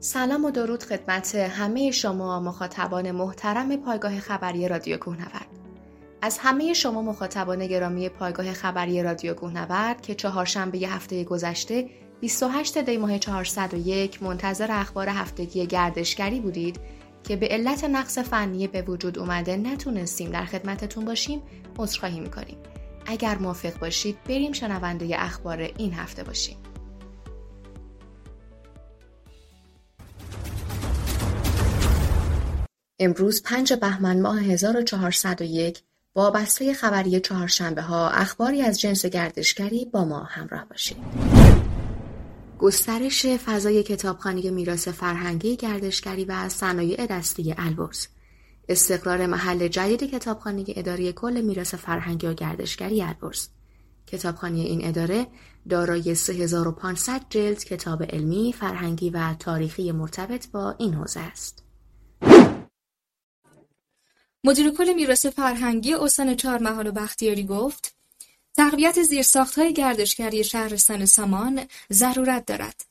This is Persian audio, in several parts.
سلام و درود خدمت همه شما مخاطبان محترم پایگاه خبری رادیو کوهنورد. از همه شما مخاطبان گرامی پایگاه خبری رادیو کوهنورد که چهارشنبه هفته گذشته 28 دی ماه 401 منتظر اخبار هفتگی گردشگری بودید که به علت نقص فنی به وجود اومده نتونستیم در خدمتتون باشیم عذرخواهی می‌کنیم. اگر موافق باشید بریم شنونده اخبار این هفته باشیم. امروز 5 بهمن ماه 1401 با بسته خبری چهارشنبه ها اخباری از جنس گردشگری با ما همراه باشید. گسترش فضای کتابخانه میراث فرهنگی گردشگری و صنایع دستی البرز استقرار محل جدید کتابخانه اداره کل میراث فرهنگی و گردشگری البرز کتابخانه این اداره دارای 3500 جلد کتاب علمی، فرهنگی و تاریخی مرتبط با این حوزه است. مدیر کل میراث فرهنگی استان چهارمحال و بختیاری گفت تقویت زیرساختهای گردشگری شهرستان سامان ضرورت دارد.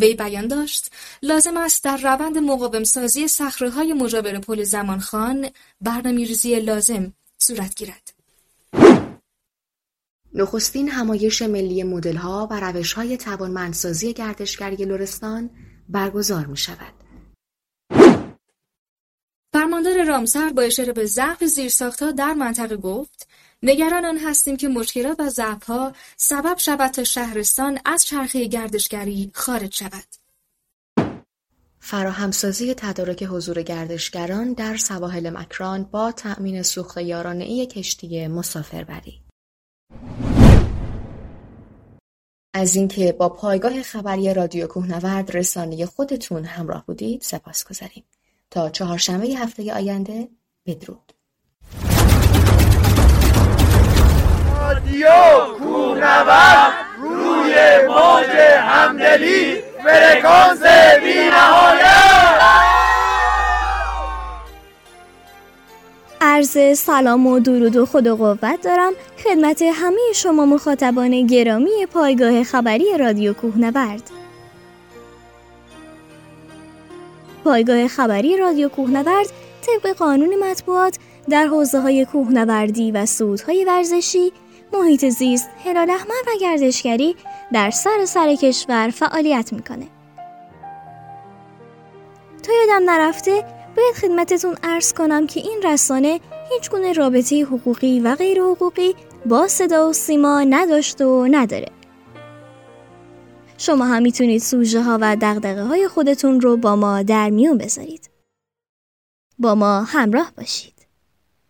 وی بیان داشت لازم است در روند مقاومسازی صخره‌های مجاور پل زمانخان برنامه‌ریزی لازم صورت گیرد. نخستین همایش ملی مدل‌ها و روش‌های توانمندسازی گردشگری لرستان برگزار می شود. فرماندار رامسر با اشاره به ضعف زیرساختها در منطقه گفت نگران آن هستیم که مشکلات و ضعفها سبب شود تا شهرستان از چرخه گردشگری خارج شود. فراهمسازی تدارک حضور گردشگران در سواحل مکران با تأمین سوخت یارانهای کشتی مسافربری از اینکه با پایگاه خبری رادیو کوهنورد رسانه خودتون همراه بودید سپاس گذاریم. تا چهارشنبه هفته آینده. بدرود. رادیو کوهنورد روی موج همدلی فرکانس عرض سلام و درود و خود و قوت دارم خدمت همه شما مخاطبان گرامی پایگاه خبری رادیو کوهنورد. پایگاه خبری رادیو کوهنورد طبق قانون مطبوعات در حوزه های کوهنوردی و سودهای ورزشی، محیط زیست، هلال احمر و گردشگری در سر سر کشور فعالیت می‌کنه. تا یادم نرفته باید خدمتتون ارز کنم که این رسانه هیچ گونه رابطه حقوقی و غیر حقوقی با صدا و سیما نداشته و نداره. شما هم می‌تونید سوژه ها و دقدقه های خودتون رو با ما در میون بذارید. با ما همراه باشید.